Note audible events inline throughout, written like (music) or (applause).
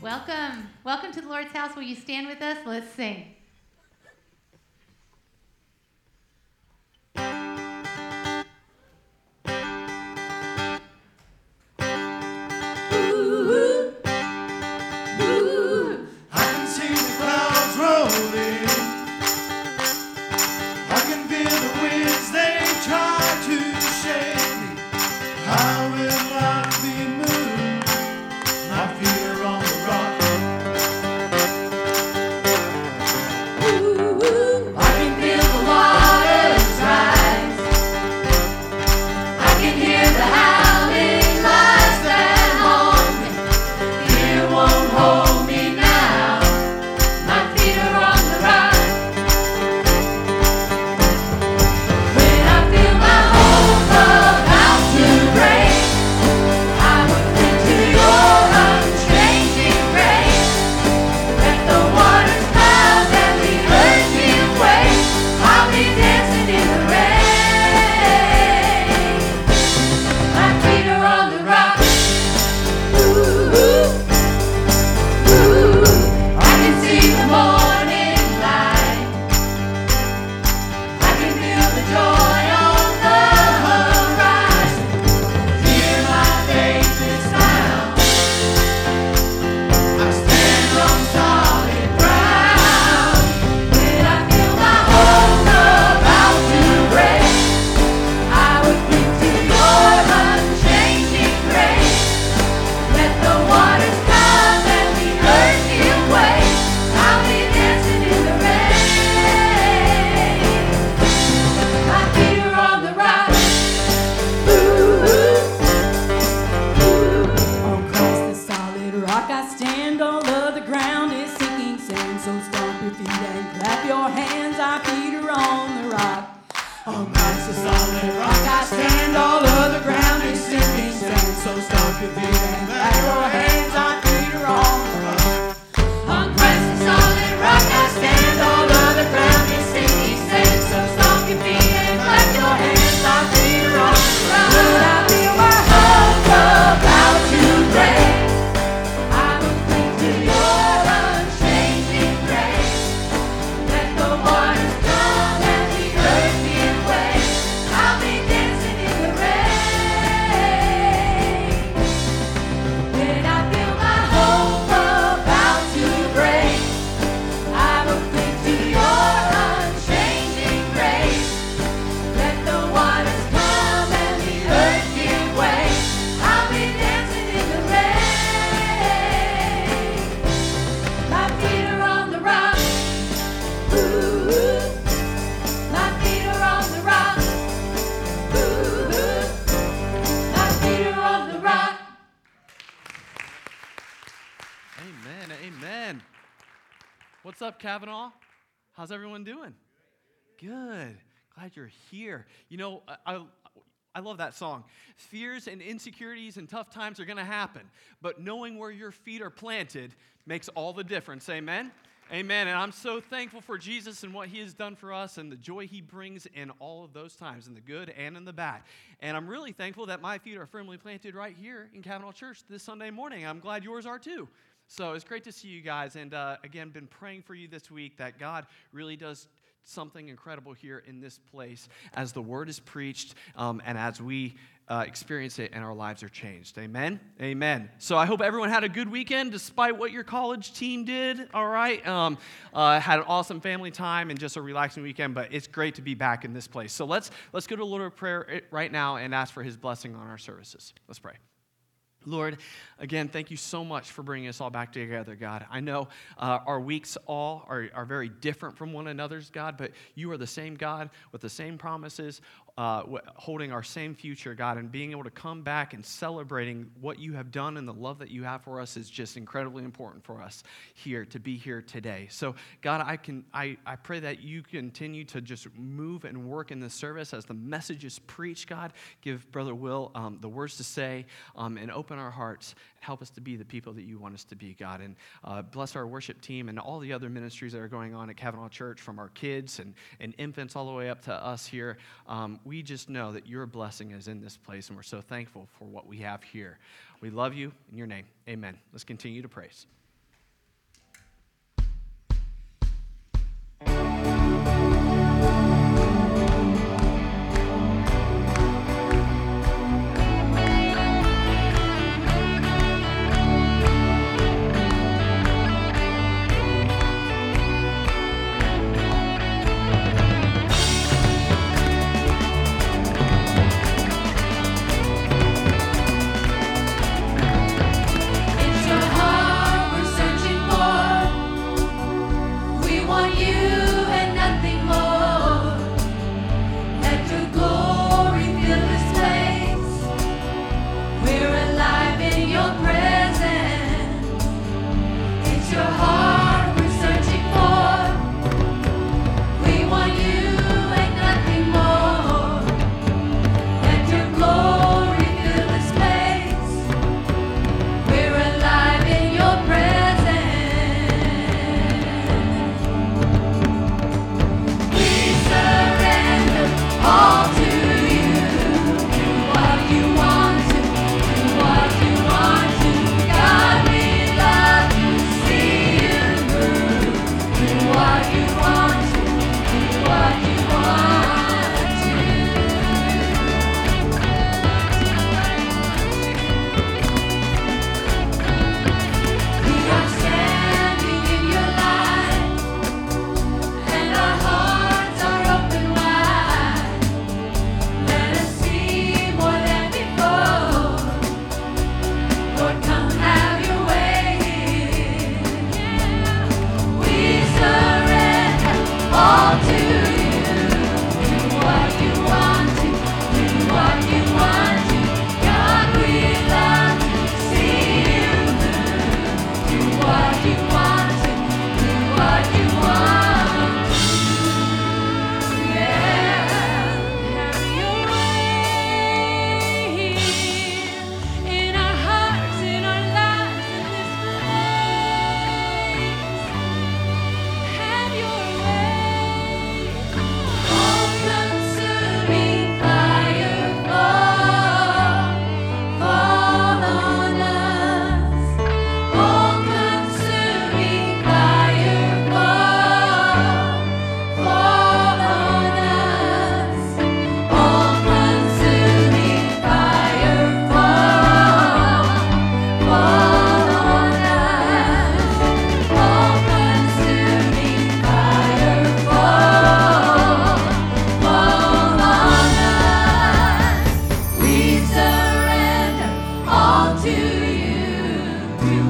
Welcome. Welcome to the Lord's house. Will you stand with us? Let's sing. rock I stand, all of the ground is sinking sand. So stomp your feet and clap your hands, our feet are on the rock. On that's the solid rock I stand, all of the ground is sinking sand. So stomp your feet and clap your hands. Cavanaugh? How's everyone doing? Good. Glad you're here. You know, I, I love that song. Fears and insecurities and tough times are going to happen, but knowing where your feet are planted makes all the difference. Amen? Amen. And I'm so thankful for Jesus and what he has done for us and the joy he brings in all of those times, in the good and in the bad. And I'm really thankful that my feet are firmly planted right here in Cavanaugh Church this Sunday morning. I'm glad yours are too. So it's great to see you guys. And uh, again, been praying for you this week that God really does something incredible here in this place as the word is preached um, and as we uh, experience it and our lives are changed. Amen? Amen. So I hope everyone had a good weekend despite what your college team did. All right. Um, uh, had an awesome family time and just a relaxing weekend, but it's great to be back in this place. So let's, let's go to a little prayer eh, right now and ask for his blessing on our services. Let's pray. Lord, again, thank you so much for bringing us all back together, God. I know uh, our weeks all are, are very different from one another's, God, but you are the same God with the same promises, uh, holding our same future, God, and being able to come back and celebrating what you have done and the love that you have for us is just incredibly important for us here to be here today. So, God, I can I, I pray that you continue to just move and work in this service as the message is preached, God. Give Brother Will um, the words to say um, and open our hearts and help us to be the people that you want us to be, God. And uh, bless our worship team and all the other ministries that are going on at Cavanaugh Church, from our kids and, and infants all the way up to us here. Um, we just know that your blessing is in this place, and we're so thankful for what we have here. We love you in your name. Amen. Let's continue to praise.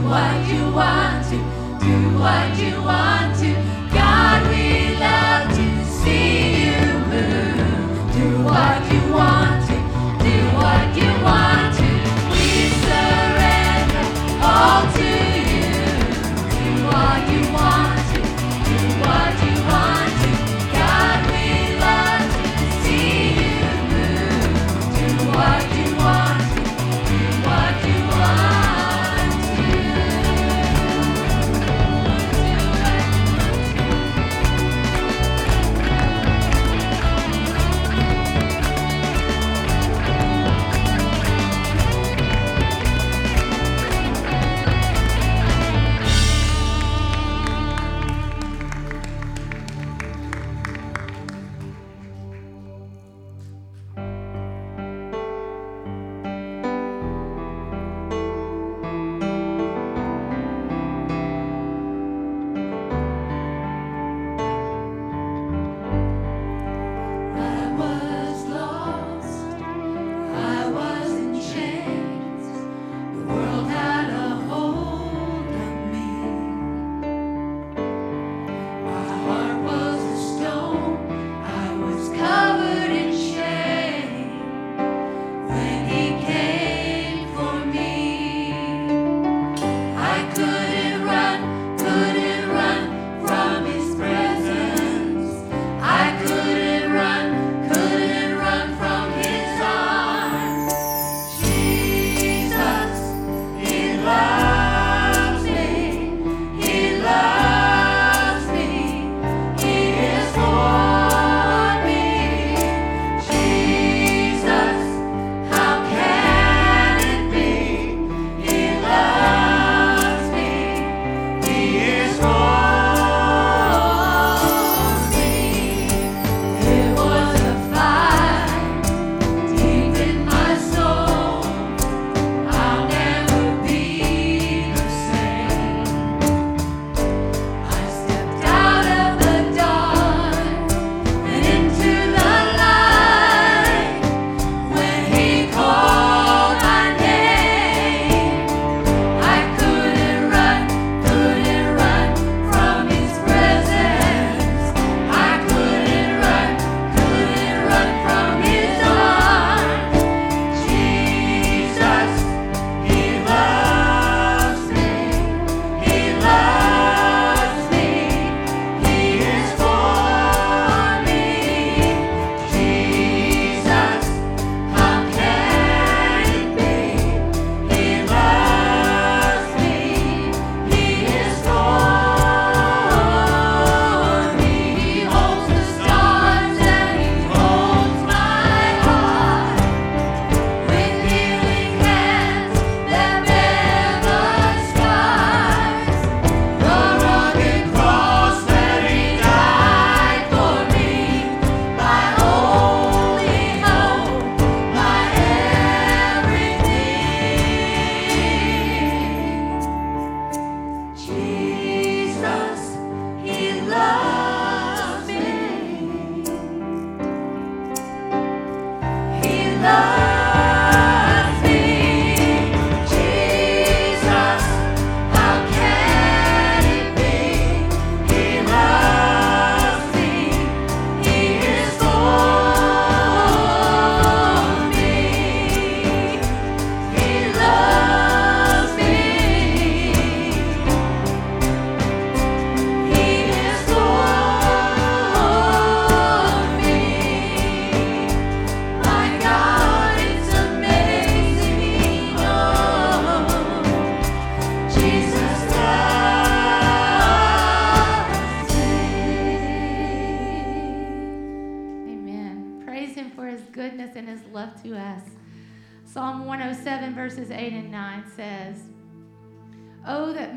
what you want to, do what you want to. God, we love to see.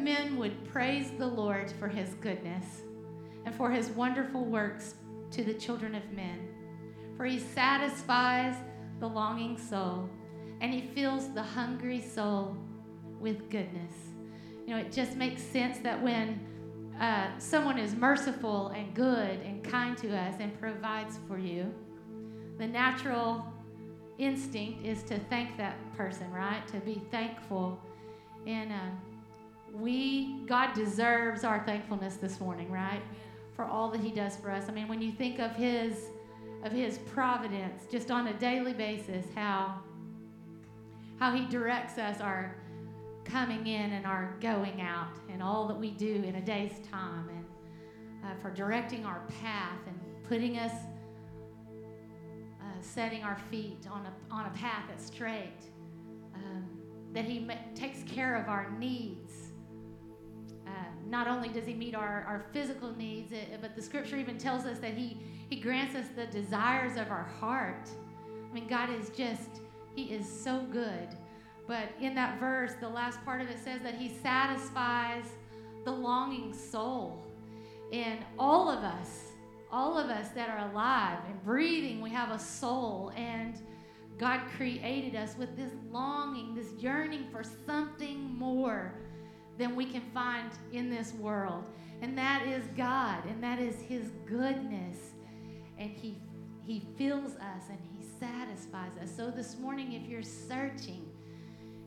men would praise the Lord for his goodness and for his wonderful works to the children of men. For he satisfies the longing soul and he fills the hungry soul with goodness. You know, it just makes sense that when uh, someone is merciful and good and kind to us and provides for you, the natural instinct is to thank that person, right? To be thankful. And, uh, we, God deserves our thankfulness this morning, right? For all that He does for us. I mean, when you think of His, of His providence, just on a daily basis, how, how He directs us, our coming in and our going out, and all that we do in a day's time, and uh, for directing our path and putting us, uh, setting our feet on a, on a path that's straight. Um, that He ma- takes care of our needs. Uh, not only does He meet our, our physical needs, it, but the scripture even tells us that he, he grants us the desires of our heart. I mean, God is just, He is so good. But in that verse, the last part of it says that He satisfies the longing soul. And all of us, all of us that are alive and breathing, we have a soul. And God created us with this longing, this yearning for something more than we can find in this world. And that is God, and that is His goodness. And He, he fills us and He satisfies us. So this morning, if you're searching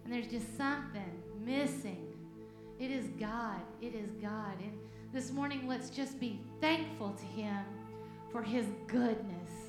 and there's just something missing, it is God. It is God. And this morning, let's just be thankful to Him for His goodness.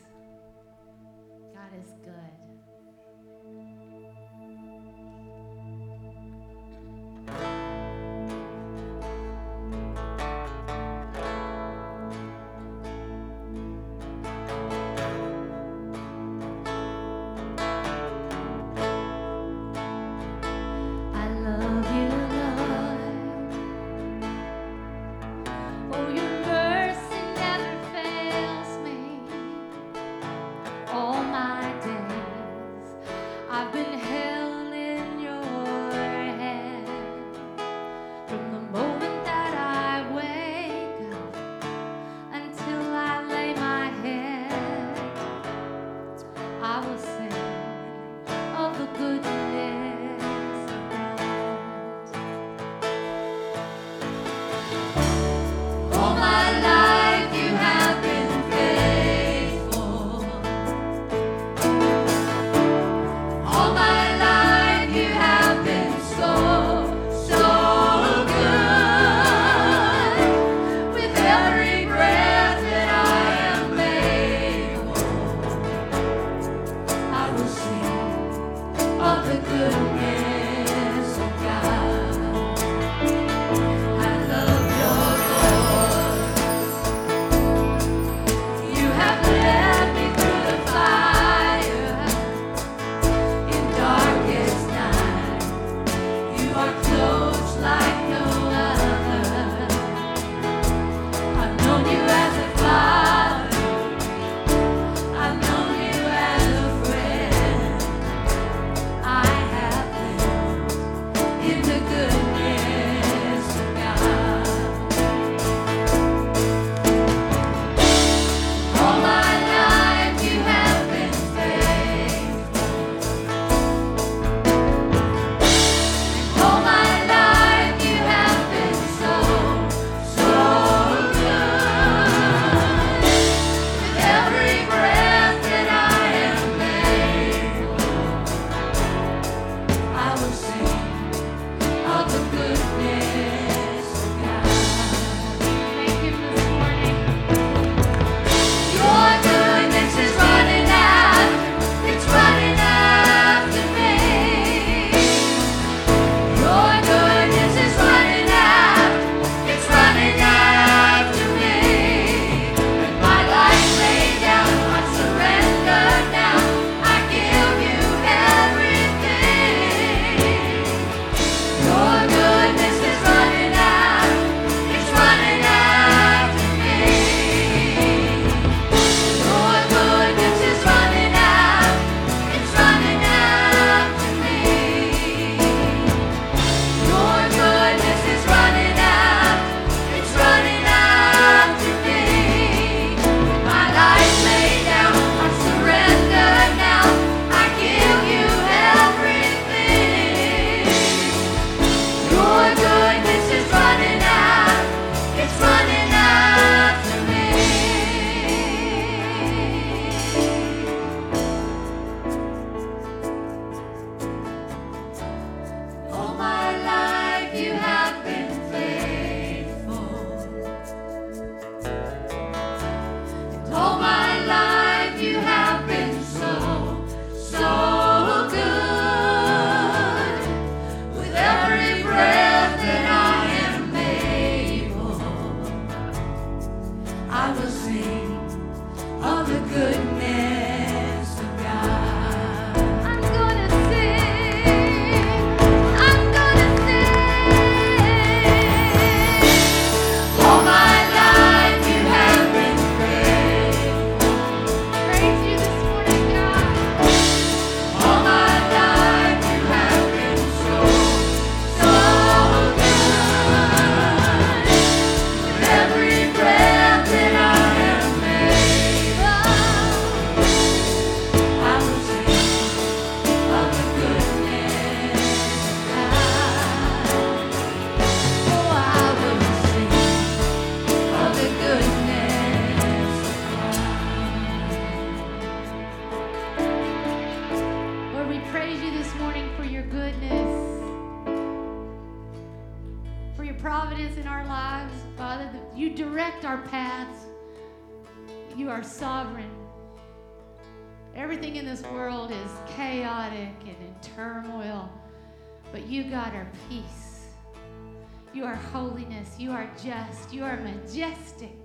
Are holiness. You are just. You are majestic.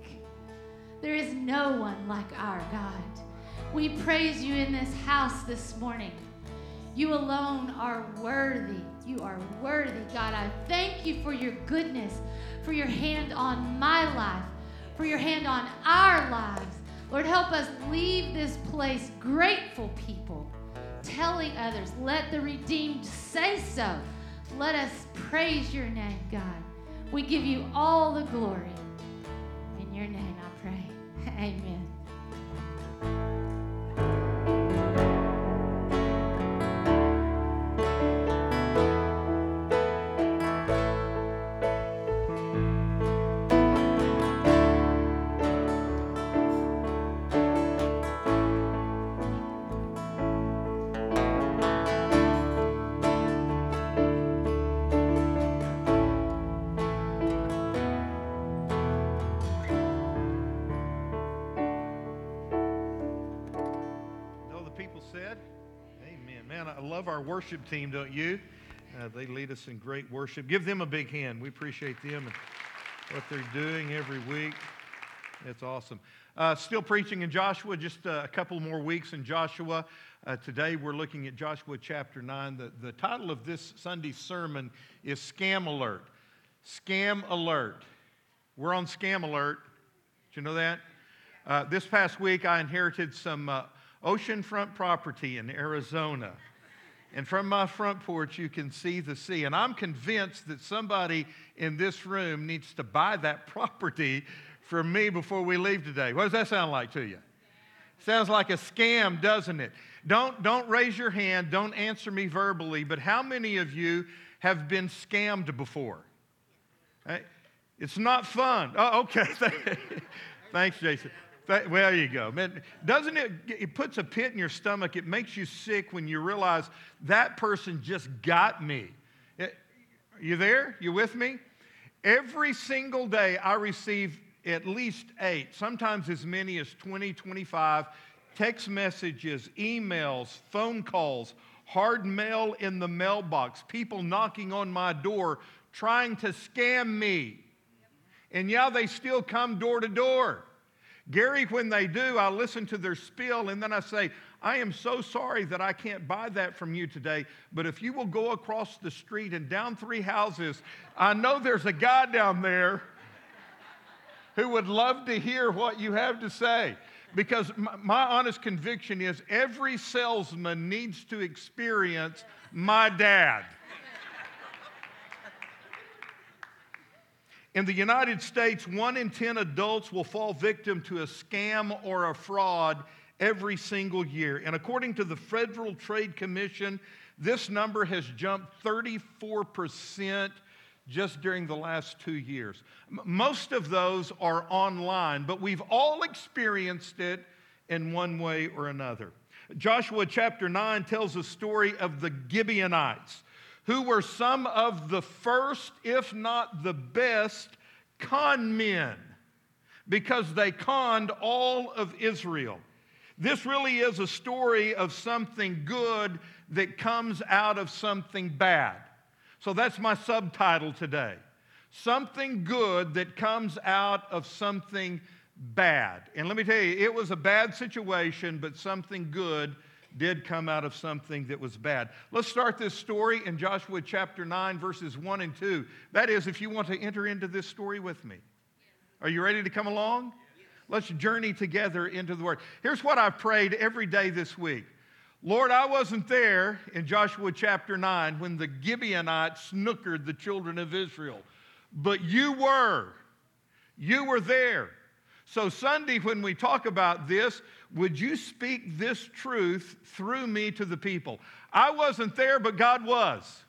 There is no one like our God. We praise you in this house this morning. You alone are worthy. You are worthy, God. I thank you for your goodness, for your hand on my life, for your hand on our lives. Lord, help us leave this place grateful people, telling others, let the redeemed say so. Let us praise your name, God. We give you all the glory. In your name I pray. (laughs) Amen. Worship team, don't you? Uh, they lead us in great worship. Give them a big hand. We appreciate them and what they're doing every week. It's awesome. Uh, still preaching in Joshua, just uh, a couple more weeks in Joshua. Uh, today we're looking at Joshua chapter 9. The, the title of this Sunday sermon is Scam Alert. Scam Alert. We're on Scam Alert. Did you know that? Uh, this past week, I inherited some uh, oceanfront property in Arizona. And from my front porch, you can see the sea. And I'm convinced that somebody in this room needs to buy that (laughs) property from me before we leave today. What does that sound like to you? Sounds like a scam, doesn't it? Don't, don't raise your hand, don't answer me verbally, but how many of you have been scammed before? It's not fun. Oh, okay. (laughs) Thanks, Jason. Well, you go. Man, doesn't it, it puts a pit in your stomach. It makes you sick when you realize that person just got me. It- you there? You with me? Every single day, I receive at least eight, sometimes as many as 20, 25 text messages, emails, phone calls, hard mail in the mailbox, people knocking on my door trying to scam me. And yeah, they still come door to door. Gary, when they do, I listen to their spiel and then I say, I am so sorry that I can't buy that from you today, but if you will go across the street and down three houses, I know there's a guy down there who would love to hear what you have to say. Because my, my honest conviction is every salesman needs to experience my dad. In the United States, one in 10 adults will fall victim to a scam or a fraud every single year. And according to the Federal Trade Commission, this number has jumped 34% just during the last two years. Most of those are online, but we've all experienced it in one way or another. Joshua chapter 9 tells the story of the Gibeonites who were some of the first, if not the best, con men because they conned all of Israel. This really is a story of something good that comes out of something bad. So that's my subtitle today. Something good that comes out of something bad. And let me tell you, it was a bad situation, but something good did come out of something that was bad. Let's start this story in Joshua chapter 9, verses 1 and 2. That is, if you want to enter into this story with me. Are you ready to come along? Let's journey together into the Word. Here's what I've prayed every day this week Lord, I wasn't there in Joshua chapter 9 when the Gibeonites snookered the children of Israel, but you were. You were there. So, Sunday, when we talk about this, would you speak this truth through me to the people? I wasn't there, but God was.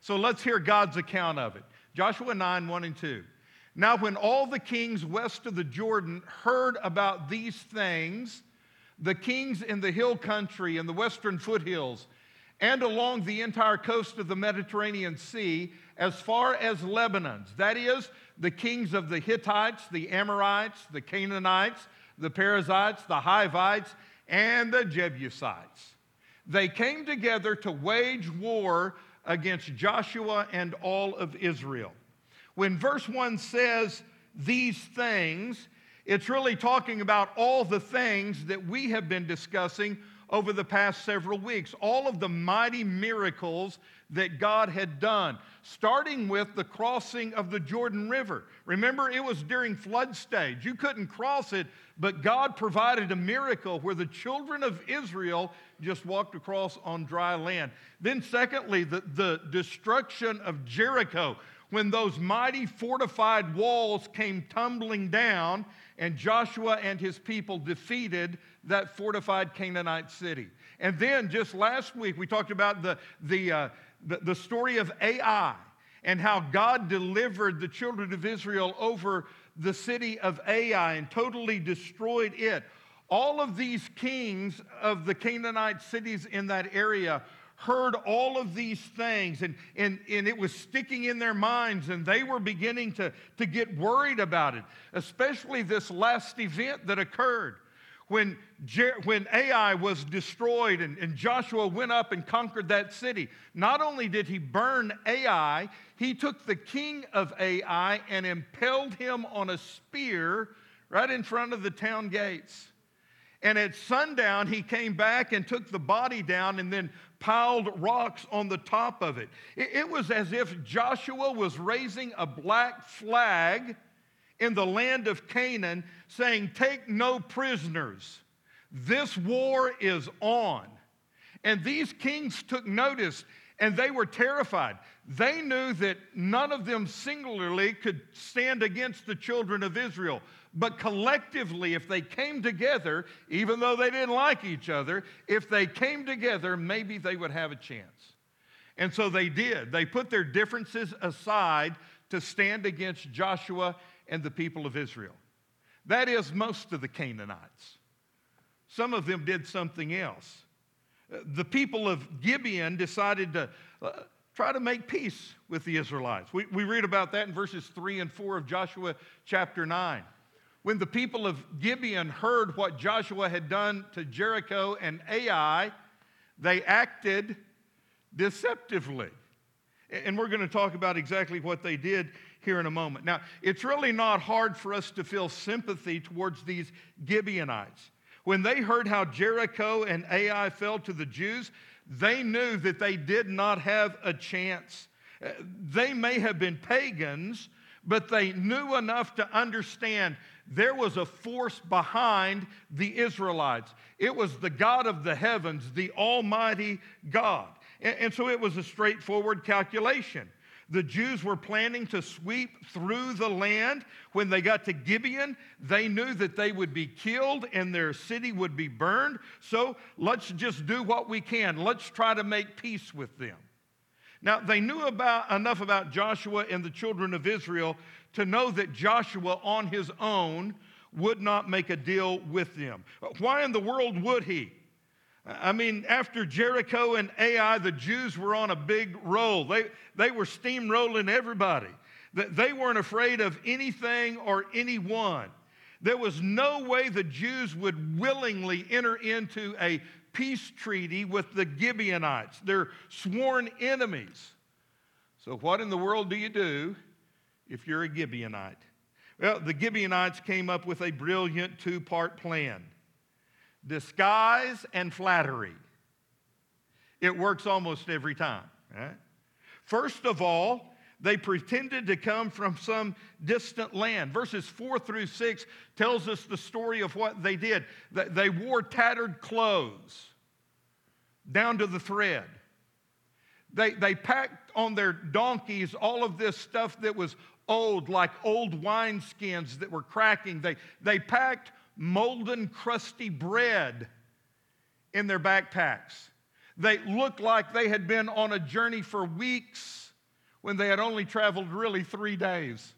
So, let's hear God's account of it. Joshua 9 1 and 2. Now, when all the kings west of the Jordan heard about these things, the kings in the hill country and the western foothills, and along the entire coast of the Mediterranean Sea as far as Lebanon's, That is, the kings of the Hittites, the Amorites, the Canaanites, the Perizzites, the Hivites, and the Jebusites. They came together to wage war against Joshua and all of Israel. When verse 1 says these things, it's really talking about all the things that we have been discussing over the past several weeks, all of the mighty miracles that God had done, starting with the crossing of the Jordan River. Remember, it was during flood stage. You couldn't cross it, but God provided a miracle where the children of Israel just walked across on dry land. Then, secondly, the, the destruction of Jericho when those mighty fortified walls came tumbling down and Joshua and his people defeated that fortified Canaanite city. And then just last week, we talked about the, the, uh, the, the story of Ai and how God delivered the children of Israel over the city of Ai and totally destroyed it. All of these kings of the Canaanite cities in that area heard all of these things and, and, and it was sticking in their minds and they were beginning to, to get worried about it, especially this last event that occurred when, Jer- when Ai was destroyed and, and Joshua went up and conquered that city. Not only did he burn Ai, he took the king of Ai and impaled him on a spear right in front of the town gates. And at sundown, he came back and took the body down and then piled rocks on the top of it. It, was as if Joshua was raising a black flag in the land of Canaan saying, Take no prisoners. This war is on. And these kings took notice and they were terrified. They knew that none of them singularly could stand against the children of Israel. But collectively, if they came together, even though they didn't like each other, if they came together, maybe they would have a chance. And so they did. They put their differences aside to stand against Joshua and the people of Israel. That is, most of the Canaanites. Some of them did something else. The people of Gibeon decided to uh, try to make peace with the Israelites. We, we read about that in verses 3 and 4 of Joshua chapter 9. When the people of Gibeon heard what Joshua had done to Jericho and Ai, they acted deceptively. And we're going to talk about exactly what they did here in a moment. Now, it's really not hard for us to feel sympathy towards these Gibeonites. When they heard how Jericho and Ai fell to the Jews, they knew that they did not have a chance. Uh, they may have been pagans, but they knew enough to understand there was a force behind the Israelites. It was the God of the heavens, the Almighty God. And, and, so it was a straightforward calculation. The Jews were planning to sweep through the land. When they got to Gibeon, they knew that they would be killed and their city would be burned. So let's just do what we can. Let's try to make peace with them. Now, they knew about, enough about Joshua and the children of Israel to know that Joshua on his own would not make a deal with them. Why in the world would he? I mean, after Jericho and Ai, the Jews were on a big roll. They, they were steamrolling everybody. They weren't afraid of anything or anyone. There was no way the Jews would willingly enter into a peace treaty with the Gibeonites, their sworn enemies. So, what in the world do you do if you're a Gibeonite? Well, the Gibeonites came up with a brilliant two part plan disguise and flattery. It works almost every time. Right? First of all, they pretended to come from some distant land. Verses 4 through 6 tells us the story of what they did. They wore tattered clothes down to the thread. They, they packed on their donkeys all of this stuff that was old, like old wineskins that were cracking. They, they packed molten, crusty bread in their backpacks. They looked like they had been on a journey for weeks when they had only traveled really three days.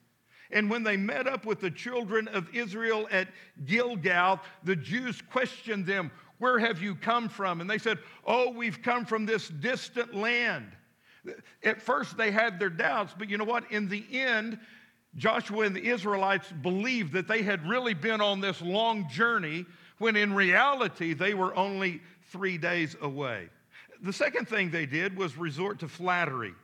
And when they met up with the children of Israel at Gilgal, the Jews questioned them Where have you come from? And they said, Oh, we've come from this distant land. At first, they had their doubts, but you know what? In the end, Joshua and the Israelites believed that they had really been on this long journey when in reality they were only three days away. The second thing they did was resort to flattery.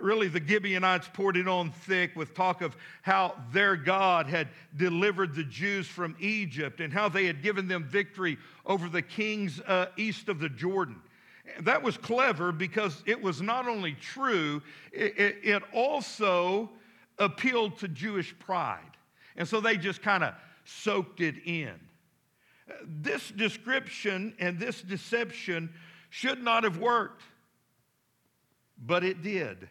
Really, the Gibeonites poured it on thick with talk of how their God had delivered the Jews from Egypt and how they had given them victory over the kings uh, east of the Jordan. That was clever because it was not only true, it, it, it also appealed to Jewish pride. And so they just kind of soaked it in. This description and this deception should not have worked, but it did.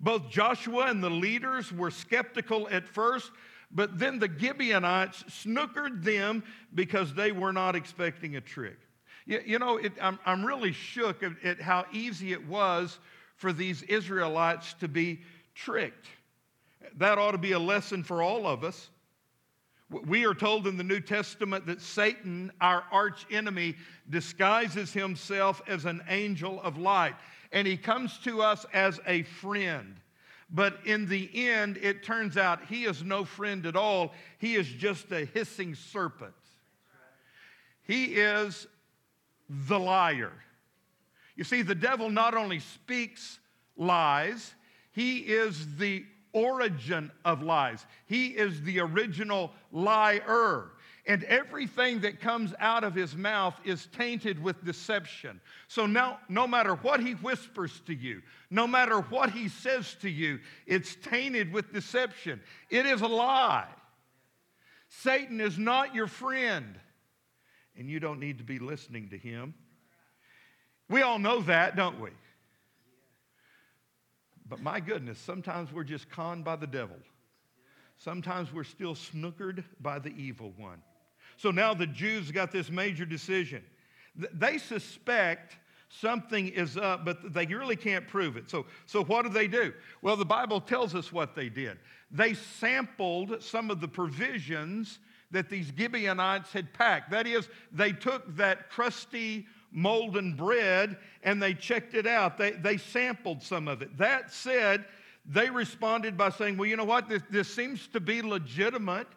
Both Joshua and the leaders were skeptical at first, but then the Gibeonites snookered them because they were not expecting a trick. You, you know, it, I'm, I'm really shook at, at how easy it was for these Israelites to be tricked. That ought to be a lesson for all of us. We are told in the New Testament that Satan, our arch enemy, disguises himself as an angel of light, and he comes to us as a friend. But in the end, it turns out he is no friend at all. He is just a hissing serpent. He is the liar. You see, the devil not only speaks lies, he is the origin of lies. He is the original liar. And everything that comes out of his mouth is tainted with deception. So now, no matter what he whispers to you, no matter what he says to you, it's tainted with deception. It is a lie. Satan is not your friend, and you don't need to be listening to him. We all know that, don't we? But my goodness, sometimes we're just conned by the devil. Sometimes we're still snookered by the evil one. So now the Jews got this major decision. They suspect something is up, but they really can't prove it. So, so what do they do? Well, the Bible tells us what they did. They sampled some of the provisions that these Gibeonites had packed. That is, they took that crusty molten bread and they checked it out. They, they sampled some of it. That said, they responded by saying, Well, you know what? This, this seems to be legitimate.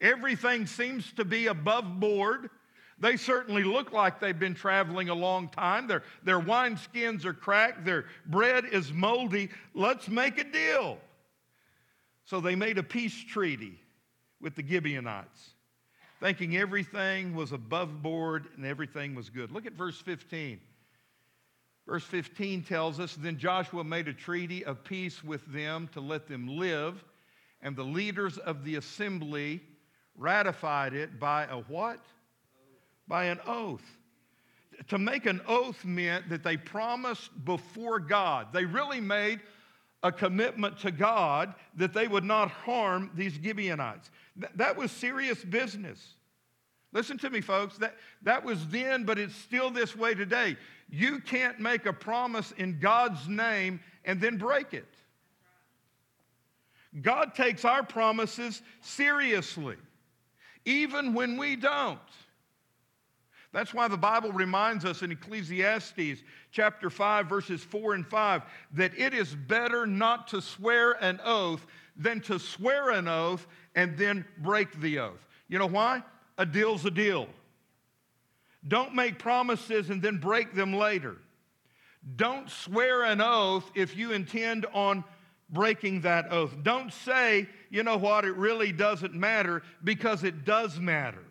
Everything seems to be above board. They certainly look like they've been traveling a long time. Their, their wineskins are cracked, their bread is moldy. Let's make a deal. So they made a peace treaty with the Gibeonites thinking everything was above board and everything was good. Look at verse 15. Verse 15 tells us Then Joshua made a treaty of peace with them to let them live, and the leaders of the assembly ratified it by a what? By an oath. To make an oath meant that they promised before God. They really made a commitment to God that they would not harm these Gibeonites. Th- that was serious business. Listen to me, folks. That, that was then, but it's still this way today. You can't make a promise in God's name and then break it. God takes our promises seriously, even when we don't. That's why the Bible reminds us in Ecclesiastes chapter 5, verses 4 and 5, that it is better not to swear an oath than to swear an oath and then break the oath. You know why? A deal's a deal. Don't make promises and then break them later. Don't swear an oath if you intend on breaking that oath. Don't say, you know what, it really doesn't matter because it does matter.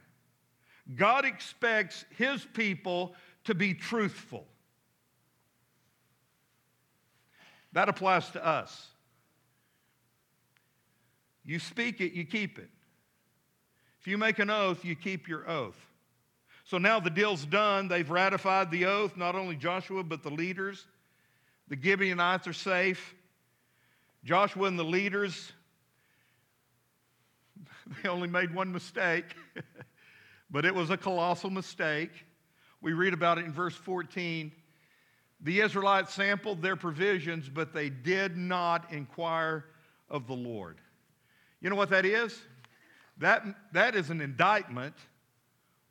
God expects his people to be truthful. That applies to us. You speak it, you keep it. If you make an oath, you keep your oath. So now the deal's done. They've ratified the oath, not only Joshua, but the leaders. The Gibeonites are safe. Joshua and the leaders, (laughs) they only made one mistake. (laughs) But it was a colossal mistake. We read about it in verse 14. The Israelites sampled their provisions, but they did not inquire of the Lord. You know what that is? That, that is an indictment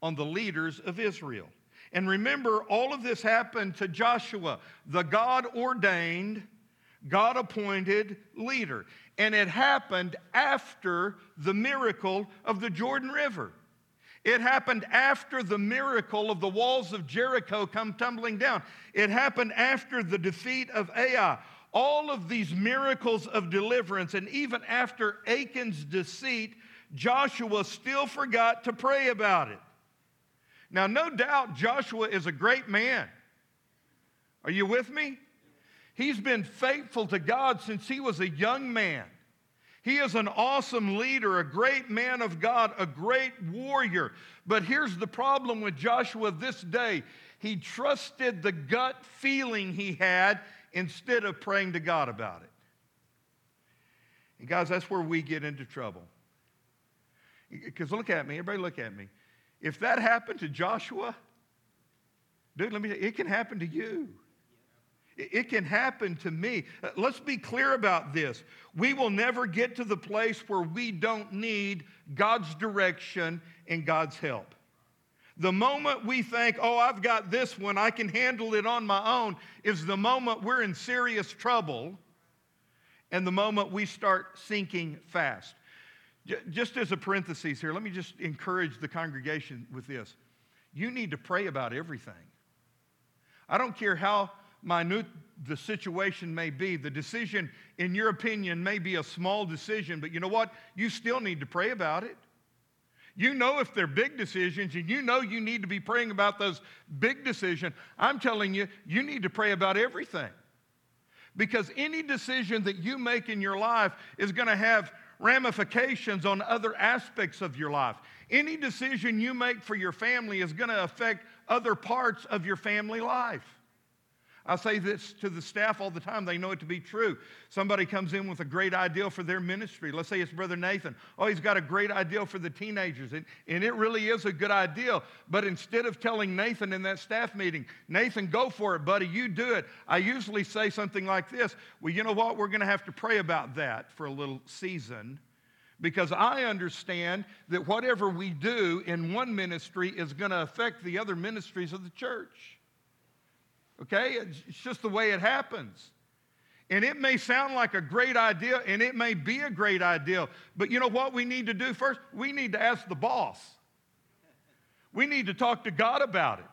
on the leaders of Israel. And remember, all of this happened to Joshua, the God ordained, God appointed leader. And it happened after the miracle of the Jordan River. It happened after the miracle of the walls of Jericho come tumbling down. It happened after the defeat of Ai. All of these miracles of deliverance, and even after Achan's deceit, Joshua still forgot to pray about it. Now, no doubt Joshua is a great man. Are you with me? He's been faithful to God since he was a young man. He is an awesome leader, a great man of God, a great warrior. But here's the problem with Joshua this day he trusted the gut feeling he had instead of praying to God about it. And guys, that's where we get into trouble. Because look at me, everybody look at me. If that happened to Joshua, dude, let me it can happen to you. It can happen to me. Uh, let's be clear about this. We will never get to the place where we don't need God's direction and God's help. The moment we think, oh, I've got this one, I can handle it on my own, is the moment we're in serious trouble and the moment we start sinking fast. Just as a parenthesis here, let me just encourage the congregation with this. You need to pray about everything. I don't care how minute the situation may be, the decision, in your opinion, may be a small decision, but you know what? You still need to pray about it. You know if they're big decisions and you know you need to be praying about those big decisions. I'm telling you, you need to pray about everything. Because any decision that you make in your life is going to have ramifications on other aspects of your life. Any decision you make for your family is going to affect other parts of your family life. I say this to the staff all the time. They know it to be true. Somebody comes in with a great idea for their ministry. Let's say it's Brother Nathan. Oh, he's got a great idea for the teenagers. And, and it really is a good idea. But instead of telling Nathan in that staff meeting, Nathan, go for it, buddy, you do it, I usually say something like this Well, you know what? We're going to have to pray about that for a little season because I understand that whatever we do in one ministry is going to affect the other ministries of the church. Okay? It's just the way it happens. And it may sound like a great idea, and it may be a great idea, but you know what we need to do first? We need to ask the boss. We need to talk to God about it.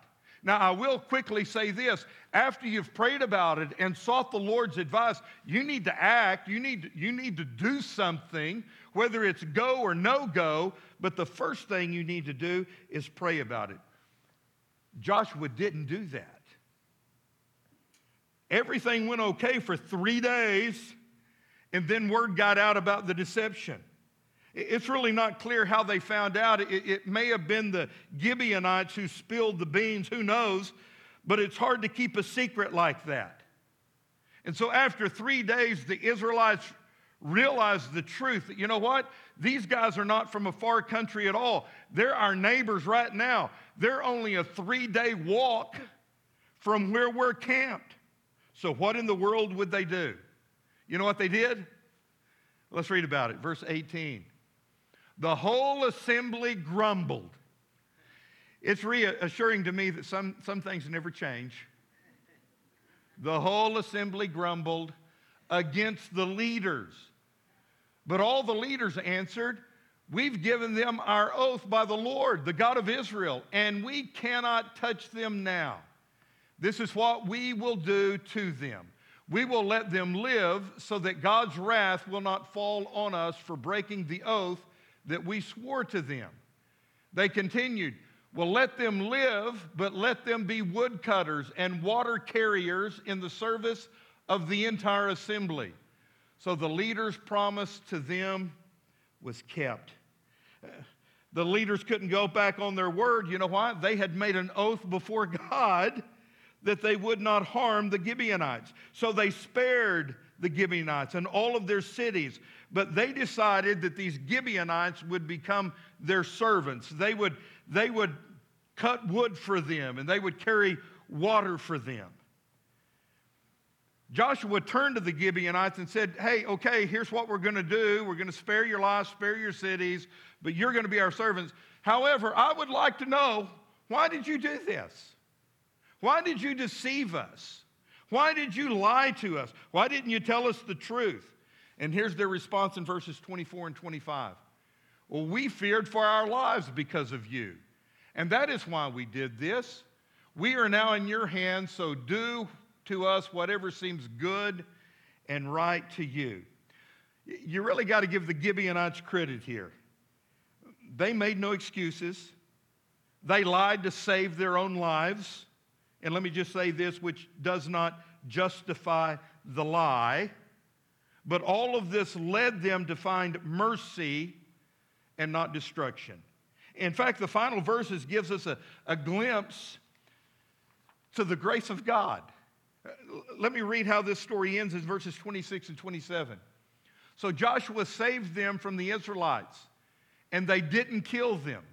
Now, I will quickly say this after you've prayed about it and sought the Lord's advice, you need to act, you need, you need to do something, whether it's go or no go, but the first thing you need to do is pray about it. Joshua didn't do that. Everything went okay for three days, and then word got out about the deception. It's really not clear how they found out. It, it, may have been the Gibeonites who spilled the beans, who knows, but it's hard to keep a secret like that. And so, after three days, the Israelites realized the truth that, you know what? These guys are not from a far country at all. They're our neighbors right now. They're only a three day walk from where we're camped. So, what in the world would they do? You know what they did? Let's read about it. Verse 18. The whole assembly grumbled. It's reassuring to me that some, some things never change. The whole assembly grumbled against the leaders. But all the leaders answered, We've given them our oath by the Lord, the God of Israel, and we cannot touch them now. This is what we will do to them. We will let them live so that God's wrath will not fall on us for breaking the oath that we swore to them. They continued, Well, let them live, but let them be woodcutters and water carriers in the service of the entire assembly. So the leader's promise to them was kept. The leaders couldn't go back on their word. You know why? They had made an oath before (laughs) God that they would not harm the Gibeonites. So they spared the Gibeonites and all of their cities. But they decided that these Gibeonites would become their servants. They would, they would cut wood for them and they would carry water for them. Joshua turned to the Gibeonites and said, Hey, okay, here's what we're going to do. We're going to spare your lives, spare your cities, but you're going to be our servants. However, I would like to know why did you do this? Why did you deceive us? Why did you lie to us? Why didn't you tell us the truth? And here's their response in verses 24 and 25. Well, we feared for our lives because of you. And that is why we did this. We are now in your hands, so do to us whatever seems good and right to you. You really got to give the Gibeonites credit here. They made no excuses, they lied to save their own lives. And let me just say this, which does not justify the lie, but all of this led them to find mercy and not destruction. In fact, the final verses gives us a, a glimpse to the grace of God. Let me read how this story ends in verses 26 and 27. So Joshua saved them from the Israelites, and they didn't kill them.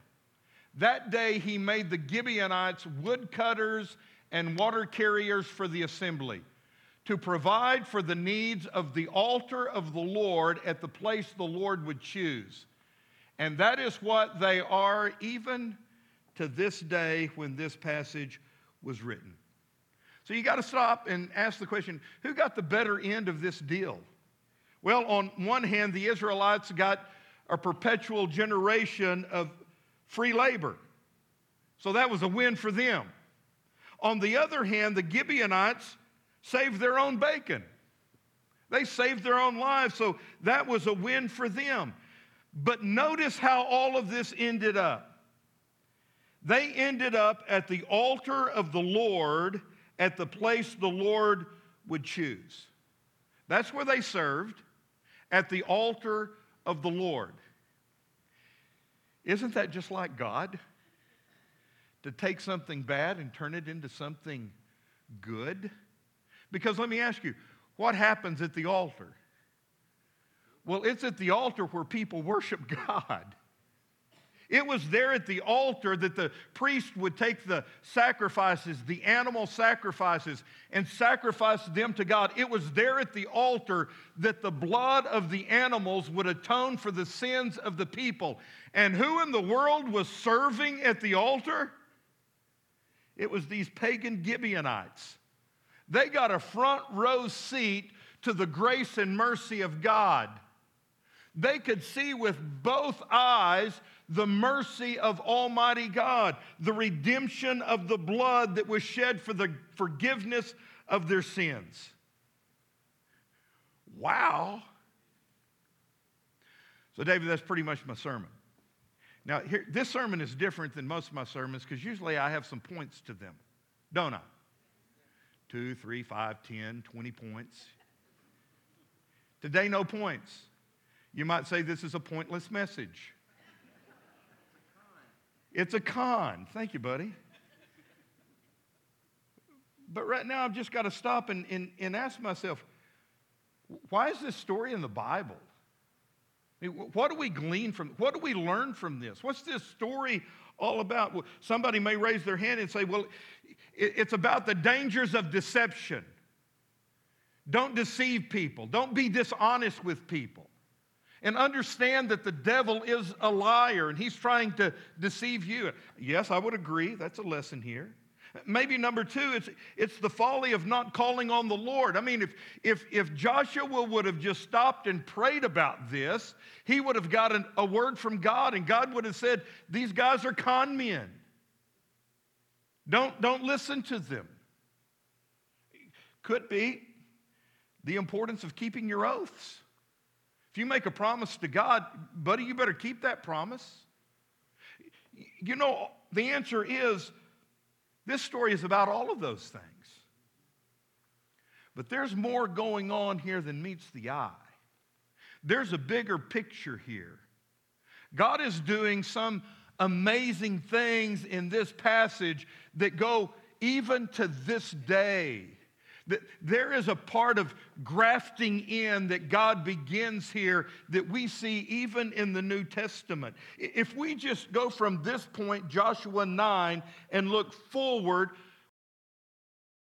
That day he made the Gibeonites woodcutters and water carriers for the assembly to provide for the needs of the altar of the Lord at the place the Lord would choose. And that is what they are even to this day when this passage was written. So you got to stop and ask the question who got the better end of this deal? Well, on one hand, the Israelites got a perpetual generation of free labor. So that was a win for them. On the other hand, the Gibeonites saved their own bacon. They saved their own lives, so that was a win for them. But notice how all of this ended up. They ended up at the altar of the Lord at the place the Lord would choose. That's where they served, at the altar of the Lord. Isn't that just like God? To take something bad and turn it into something good? Because let me ask you, what happens at the altar? Well, it's at the altar where people worship God. It was there at the altar that the priest would take the sacrifices, the animal sacrifices, and sacrifice them to God. It was there at the altar that the blood of the animals would atone for the sins of the people. And who in the world was serving at the altar? It was these pagan Gibeonites. They got a front row seat to the grace and mercy of God. They could see with both eyes the mercy of Almighty God, the redemption of the blood that was shed for the forgiveness of their sins. Wow. So, David, that's pretty much my sermon. Now, here, this sermon is different than most of my sermons because usually I have some points to them, don't I? Two, three, five, ten, twenty points. Today, no points. You might say this is a pointless message. It's a con. Thank you, buddy. But right now, I've just got to stop and, and, and ask myself why is this story in the Bible? I mean, what do we glean from what do we learn from this? What's this story all about? Somebody may raise their hand and say, well, it's about the dangers of deception. Don't deceive people, don't be dishonest with people and understand that the devil is a liar and he's trying to deceive you. Yes, I would agree. That's a lesson here. Maybe number two, it's, it's the folly of not calling on the Lord. I mean, if, if, if Joshua would have just stopped and prayed about this, he would have gotten a word from God, and God would have said, These guys are con men. Don't, don't listen to them. Could be the importance of keeping your oaths. If you make a promise to God, buddy, you better keep that promise. You know, the answer is this story is about all of those things. But there's more going on here than meets the eye. There's a bigger picture here. God is doing some amazing things in this passage that go even to this day. There is a part of grafting in that God begins here that we see even in the New Testament. If we just go from this point, Joshua 9, and look forward,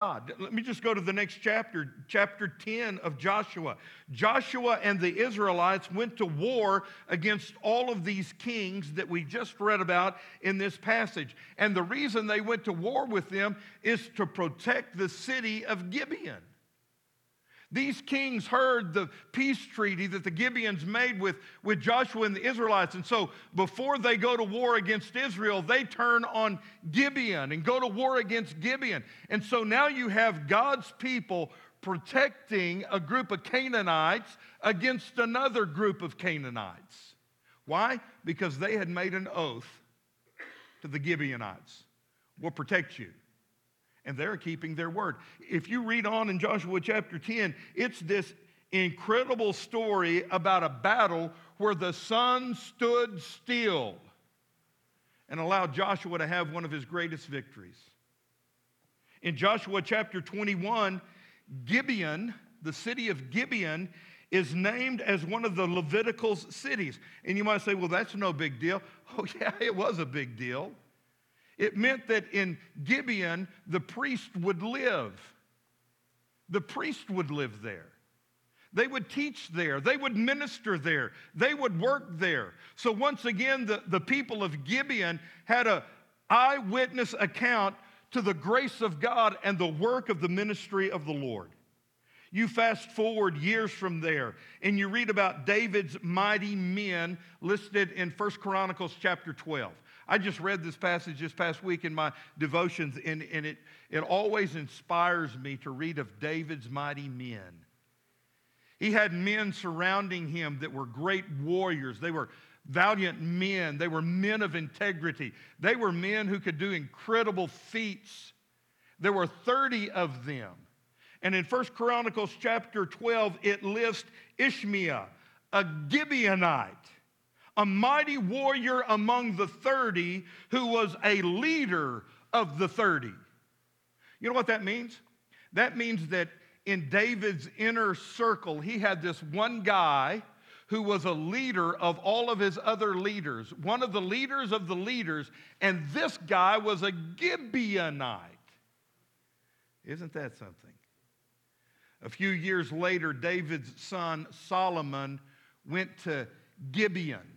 God. Let me just go to the next chapter, chapter 10 of Joshua. Joshua and the Israelites went to war against all of these kings that we just read about in this passage. And the reason they went to war with them is to protect the city of Gibeon. These kings heard the peace treaty that the Gibeons made with, with Joshua and the Israelites. And so before they go to war against Israel, they turn on Gibeon and go to war against Gibeon. And so now you have God's people protecting a group of Canaanites against another group of Canaanites. Why? Because they had made an oath to the Gibeonites. We'll protect you and they're keeping their word. If you read on in Joshua chapter 10, it's this incredible story about a battle where the sun stood still and allowed Joshua to have one of his greatest victories. In Joshua chapter 21, Gibeon, the city of Gibeon, is named as one of the Levitical cities. And you might say, well, that's no big deal. (laughs) Oh, yeah, it was a big deal. It meant that in Gibeon, the priest would live. The priest would live there. They would teach there. They would minister there. They would work there. So once again, the, the people of Gibeon had an eyewitness account to the grace of God and the work of the ministry of the Lord. You fast forward years from there, and you read about David's mighty men listed in First Chronicles chapter 12. I just read this passage this past week in my devotions, and, and it, it always inspires me to read of David's mighty men. He had men surrounding him that were great warriors. They were valiant men. They were men of integrity. They were men who could do incredible feats. There were 30 of them. And in First Chronicles chapter 12, it lists Ishmaiah, a Gibeonite a mighty warrior among the 30 who was a leader of the 30. You know what that means? That means that in David's inner circle, he had this one guy who was a leader of all of his other leaders, one of the leaders of the leaders, and this guy was a Gibeonite. Isn't that something? A few years later, David's son Solomon went to Gibeon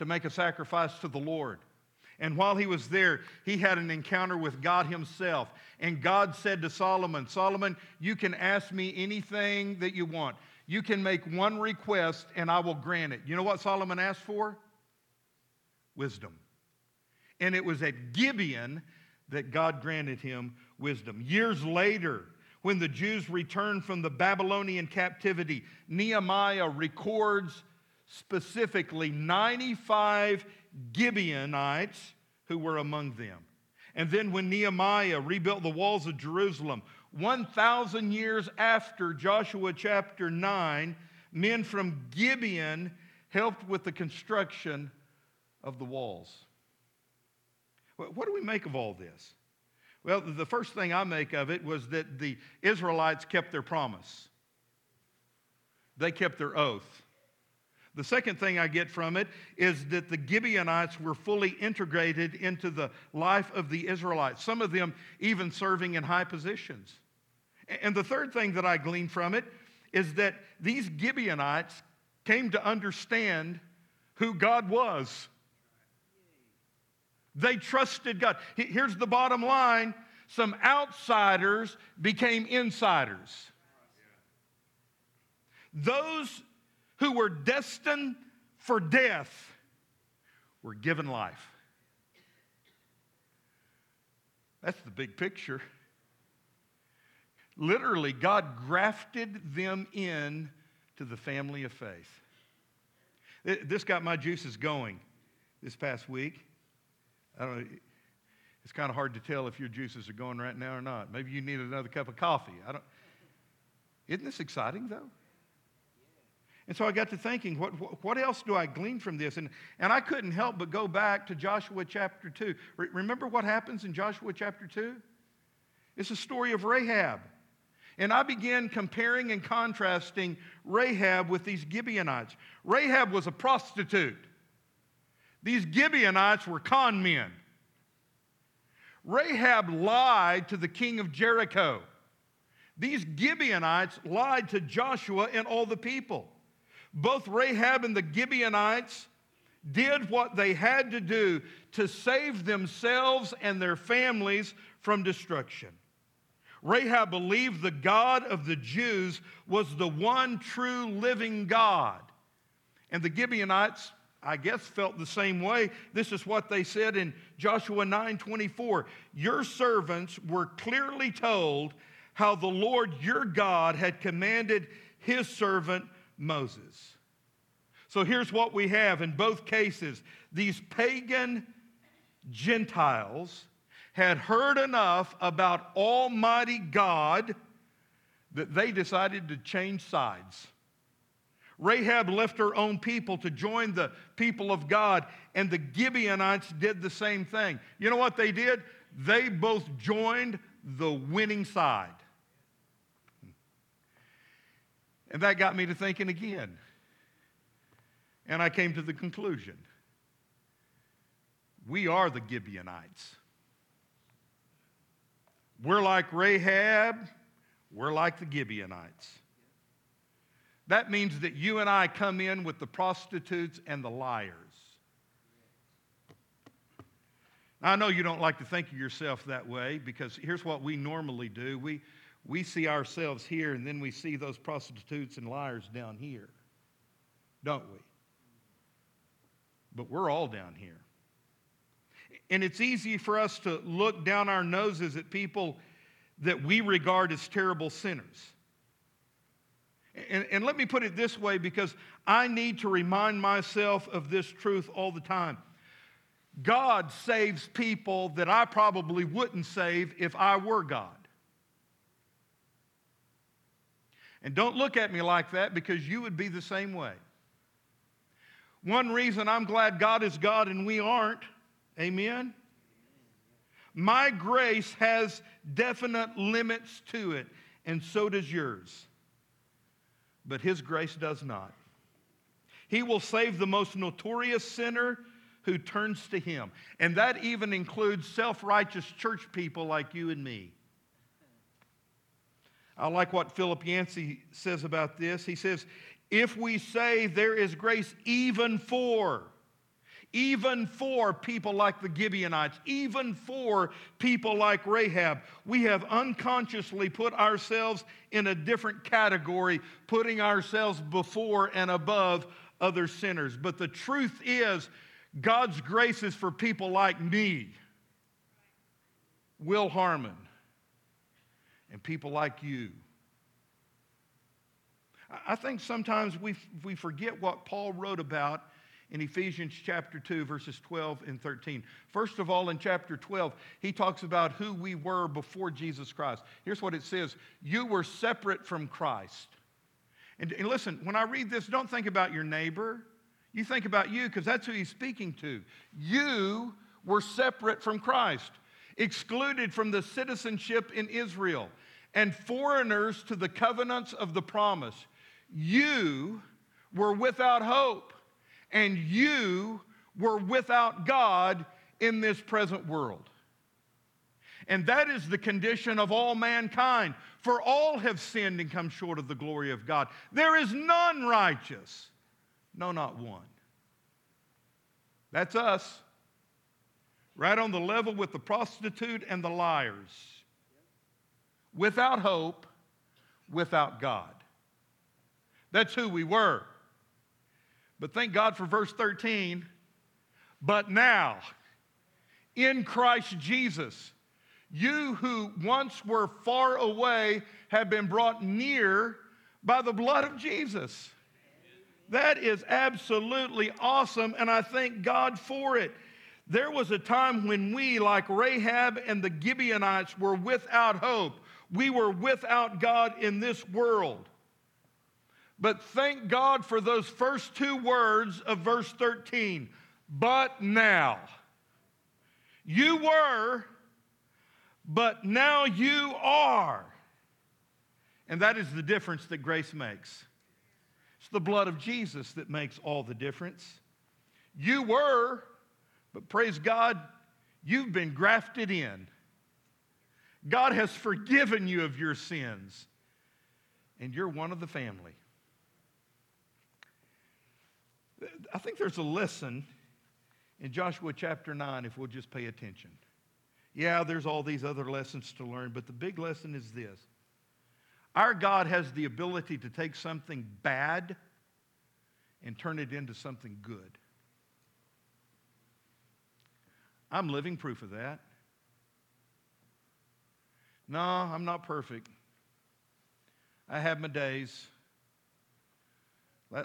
to make a sacrifice to the Lord. And while he was there, he had an encounter with God himself. And God said to Solomon, Solomon, you can ask me anything that you want. You can make one request and I will grant it. You know what Solomon asked for? Wisdom. And it was at Gibeon that God granted him wisdom. Years later, when the Jews returned from the Babylonian captivity, Nehemiah records specifically 95 Gibeonites who were among them. And then when Nehemiah rebuilt the walls of Jerusalem, 1,000 years after Joshua chapter 9, men from Gibeon helped with the construction of the walls. What do we make of all this? Well, the first thing I make of it was that the Israelites kept their promise, they kept their oath. The second thing I get from it is that the Gibeonites were fully integrated into the life of the Israelites, some of them even serving in high positions. And the third thing that I glean from it is that these Gibeonites came to understand who God was. They trusted God. Here's the bottom line some outsiders became insiders. Those who were destined for death were given life. That's the big picture. Literally, God grafted them in to the family of faith. This got my juices going this past week. I don't know, it's kind of hard to tell if your juices are going right now or not. Maybe you need another cup of coffee. I don't, isn't this exciting, though? And so I got to thinking, what, what else do I glean from this? And, and I couldn't help but go back to Joshua chapter 2. Re- remember what happens in Joshua chapter 2? It's a story of Rahab. And I began comparing and contrasting Rahab with these Gibeonites. Rahab was a prostitute, these Gibeonites were con men. Rahab lied to the king of Jericho. These Gibeonites lied to Joshua and all the people. Both Rahab and the Gibeonites did what they had to do to save themselves and their families from destruction. Rahab believed the God of the Jews was the one true living God. And the Gibeonites, I guess, felt the same way. This is what they said in Joshua 9 24. Your servants were clearly told how the Lord your God had commanded his servant Moses. So here's what we have in both cases these pagan Gentiles had heard enough about Almighty God that they decided to change sides. Rahab left her own people to join the people of God, and the Gibeonites did the same thing. You know what they did? They both joined the winning side. And that got me to thinking again. And I came to the conclusion we are the Gibeonites. We're like Rahab, we're like the Gibeonites. That means that you and I come in with the prostitutes and the liars. I know you don't like to think of yourself that way because here's what we normally do we, we see ourselves here and then we see those prostitutes and liars down here, don't we? But we're all down here. And it's easy for us to look down our noses at people that we regard as terrible sinners. And, and, let me put it this way because I need to remind myself of this truth all the time. God saves people that I probably wouldn't save if I were God. And don't look at me like that because you would be the same way. One reason I'm glad God is God and we aren't, amen? My grace has definite limits to it, and so does yours. But His grace does not. He will save the most notorious sinner who turns to Him. And that even includes self righteous church people like you and me. I like what Philip Yancey says about this. He says, If we say there is grace even for, even for people like the Gibeonites, even for people like Rahab, we have unconsciously put ourselves in a different category, putting ourselves before and above other sinners. But the truth is, God's grace is for people like me, Will Harmon, and people like you. I think sometimes we, we forget what Paul wrote about in Ephesians chapter 2, verses 12 and 13. First of all, in chapter 12, he talks about who we were before Jesus Christ. Here's what it says You were separate from Christ. And, and listen, when I read this, don't think about your neighbor. You think about you because that's who he's speaking to. You were separate from Christ, excluded from the citizenship in Israel, and foreigners to the covenants of the promise. You were without hope, and you were without God in this present world. And that is the condition of all mankind. For all have sinned and come short of the glory of God. There is none righteous. No, not one. That's us. Right on the level with the prostitute and the liars. Without hope, without God. That's who we were. But thank God for verse 13. But now, in Christ Jesus, you who once were far away have been brought near by the blood of Jesus. That is absolutely awesome, and I thank God for it. There was a time when we, like Rahab and the Gibeonites, were without hope. We were without God in this world. But thank God for those first two words of verse 13. But now. You were, but now you are. And that is the difference that grace makes. It's the blood of Jesus that makes all the difference. You were, but praise God, You've been grafted in. God has forgiven you of your sins, and you're one of the family. I think there's a lesson in Joshua chapter 9 if we'll just pay attention. Yeah, there's all these other lessons to learn, but the big lesson is this our God has the ability to take something bad and turn it into something good. I'm living proof of that. No, I'm not perfect. I have my days.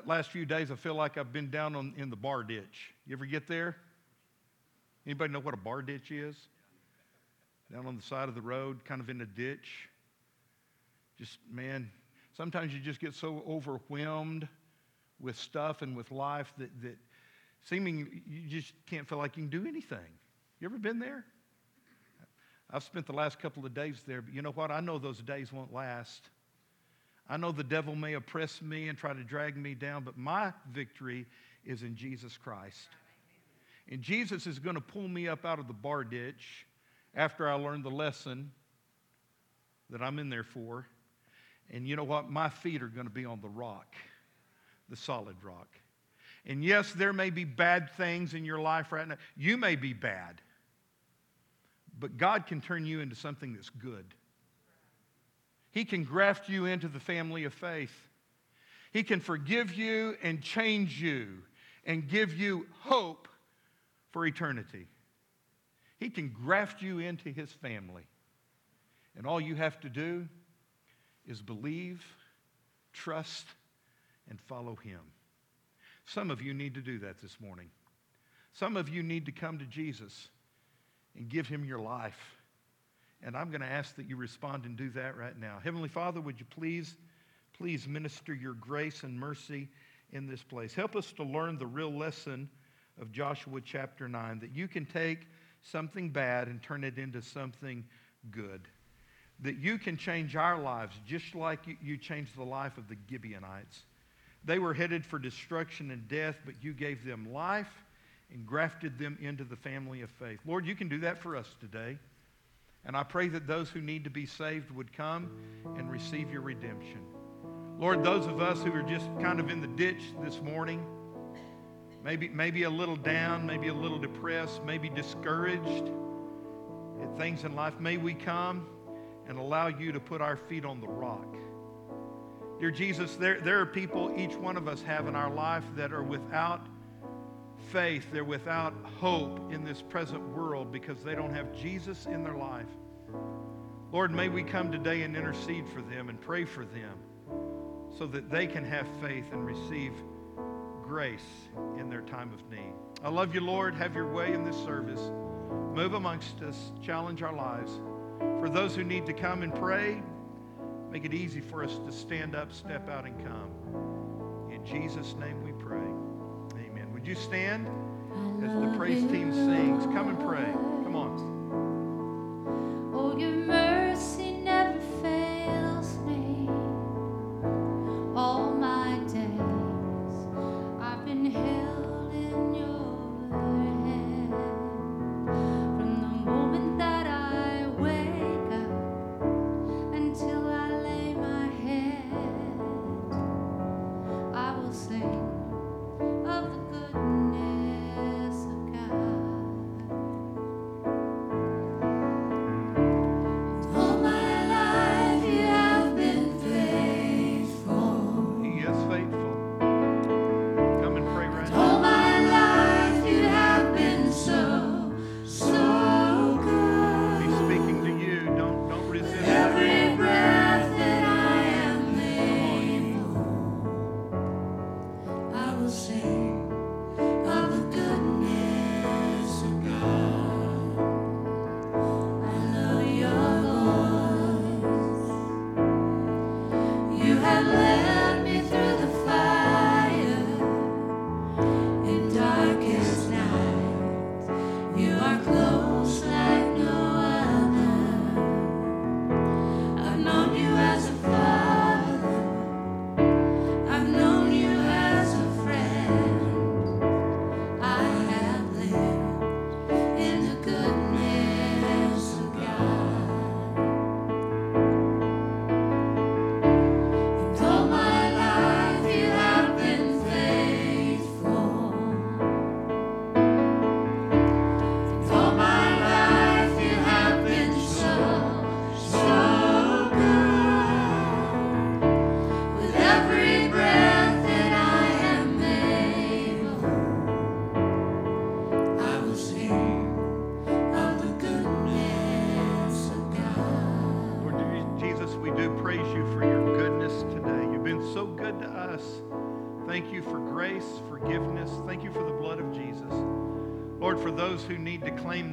Last few days, I feel like I've been down on, in the bar ditch. You ever get there? Anybody know what a bar ditch is? Down on the side of the road, kind of in a ditch. Just, man, sometimes you just get so overwhelmed with stuff and with life that, that seeming you just can't feel like you can do anything. You ever been there? I've spent the last couple of days there, but you know what? I know those days won't last. I know the devil may oppress me and try to drag me down, but my victory is in Jesus Christ. And Jesus is going to pull me up out of the bar ditch after I learn the lesson that I'm in there for. And you know what? My feet are going to be on the rock, the solid rock. And yes, there may be bad things in your life right now. You may be bad, but God can turn you into something that's good. He can graft you into the family of faith. He can forgive you and change you and give you hope for eternity. He can graft you into his family. And all you have to do is believe, trust, and follow him. Some of you need to do that this morning. Some of you need to come to Jesus and give him your life. And I'm going to ask that you respond and do that right now. Heavenly Father, would you please, please minister your grace and mercy in this place? Help us to learn the real lesson of Joshua chapter 9 that you can take something bad and turn it into something good. That you can change our lives just like you, changed the life of the Gibeonites. They were headed for destruction and death, but you gave them life and grafted them into the family of faith. Lord, you can do that for us today. And I pray that those who need to be saved would come and receive your redemption. Lord, those of us who are just kind of in the ditch this morning, maybe, maybe a little down, maybe a little depressed, maybe discouraged at things in life, may we come and allow you to put our feet on the rock. Dear Jesus, there, there are people each one of us have in our life that are without faith, they're without hope in this present world because they don't have Jesus in their life. Lord, may we come today and intercede for them and pray for them so that they can have faith and receive grace in their time of need. I love you, Lord. Have your way in this service. Move amongst us, challenge our lives. For those who need to come and pray, make it easy for us to stand up, step out, and come. In Jesus' name we pray. Would you stand as the praise team sings? Come and pray. Come on. Oh, your mercy never fails me. All my days I've been held in your hand. From the moment that I wake up until I lay my head, I will sing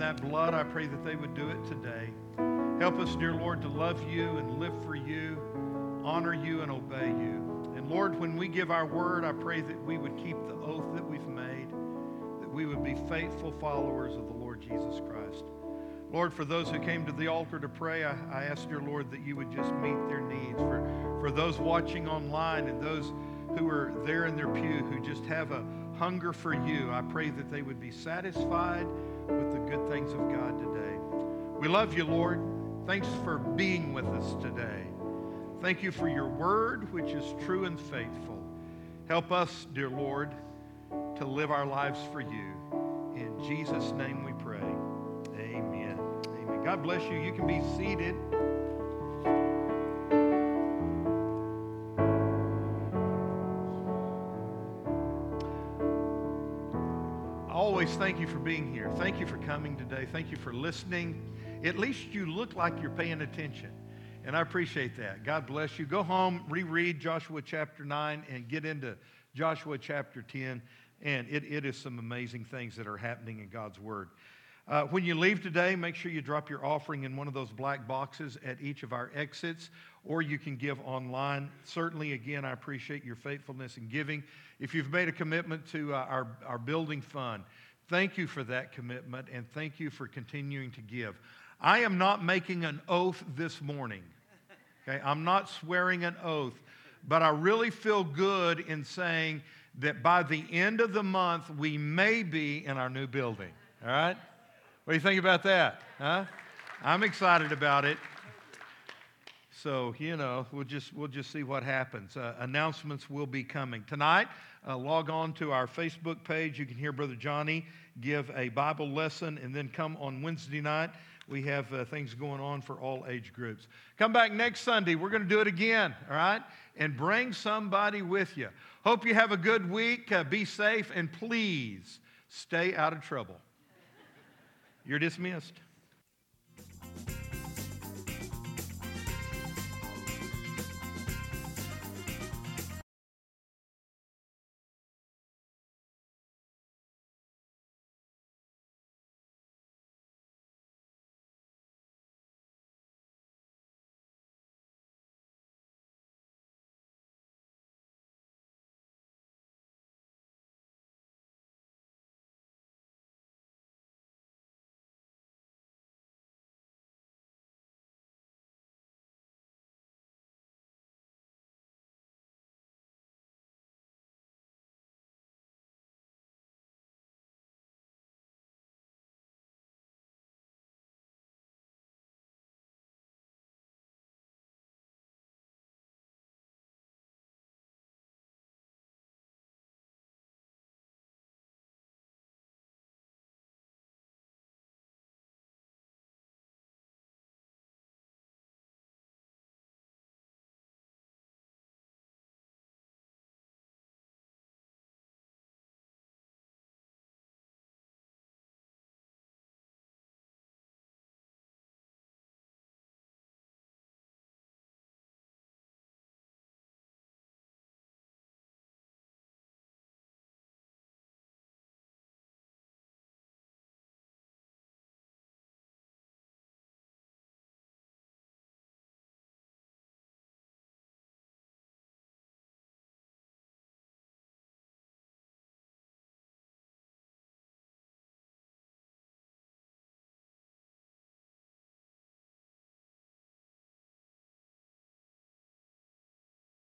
that blood, I pray that they would do it today. Help us, dear Lord, to love you and live for you, honor you and obey you. And Lord, when we give our word, I pray that we would keep the oath that we've made, that we would be faithful followers of the Lord Jesus Christ. Lord, for those who came to the altar to pray, I, I ask, dear Lord, that you would just meet their needs. For, for those watching online and those who are there in their pew who just have a hunger for you, I pray that they would be satisfied with the good things of God today. We love you, Lord. Thanks for being with us today. Thank you for your word, which is true and faithful. Help us, dear Lord, to live our lives for you. In Jesus' name we pray. Amen. Amen. God bless you. You can be seated. Always thank you for being here. Thank you for coming today. Thank you for listening. At least you look like you're paying attention. And I appreciate that. God bless you. Go home, reread Joshua chapter 9, and get into Joshua chapter 10. And it, it is some amazing things that are happening in God's Word. Uh, when you leave today, make sure you drop your offering in one of those black boxes at each of our exits, or you can give online. Certainly, again, I appreciate your faithfulness in giving. If you've made a commitment to uh, our, our building fund, thank you for that commitment and thank you for continuing to give. I am not making an oath this morning. Okay, I'm not swearing an oath, but I really feel good in saying that by the end of the month, we may be in our new building. All right? What do you think about that? Huh? I'm excited about it. So you know, we'll just we'll just see what happens. Uh, announcements will be coming tonight. Uh, log on to our Facebook page. You can hear Brother Johnny give a Bible lesson, and then come on Wednesday night. We have uh, things going on for all age groups. Come back next Sunday. We're going to do it again. All right, and bring somebody with you. Hope you have a good week. Uh, be safe, and please stay out of trouble. You're dismissed.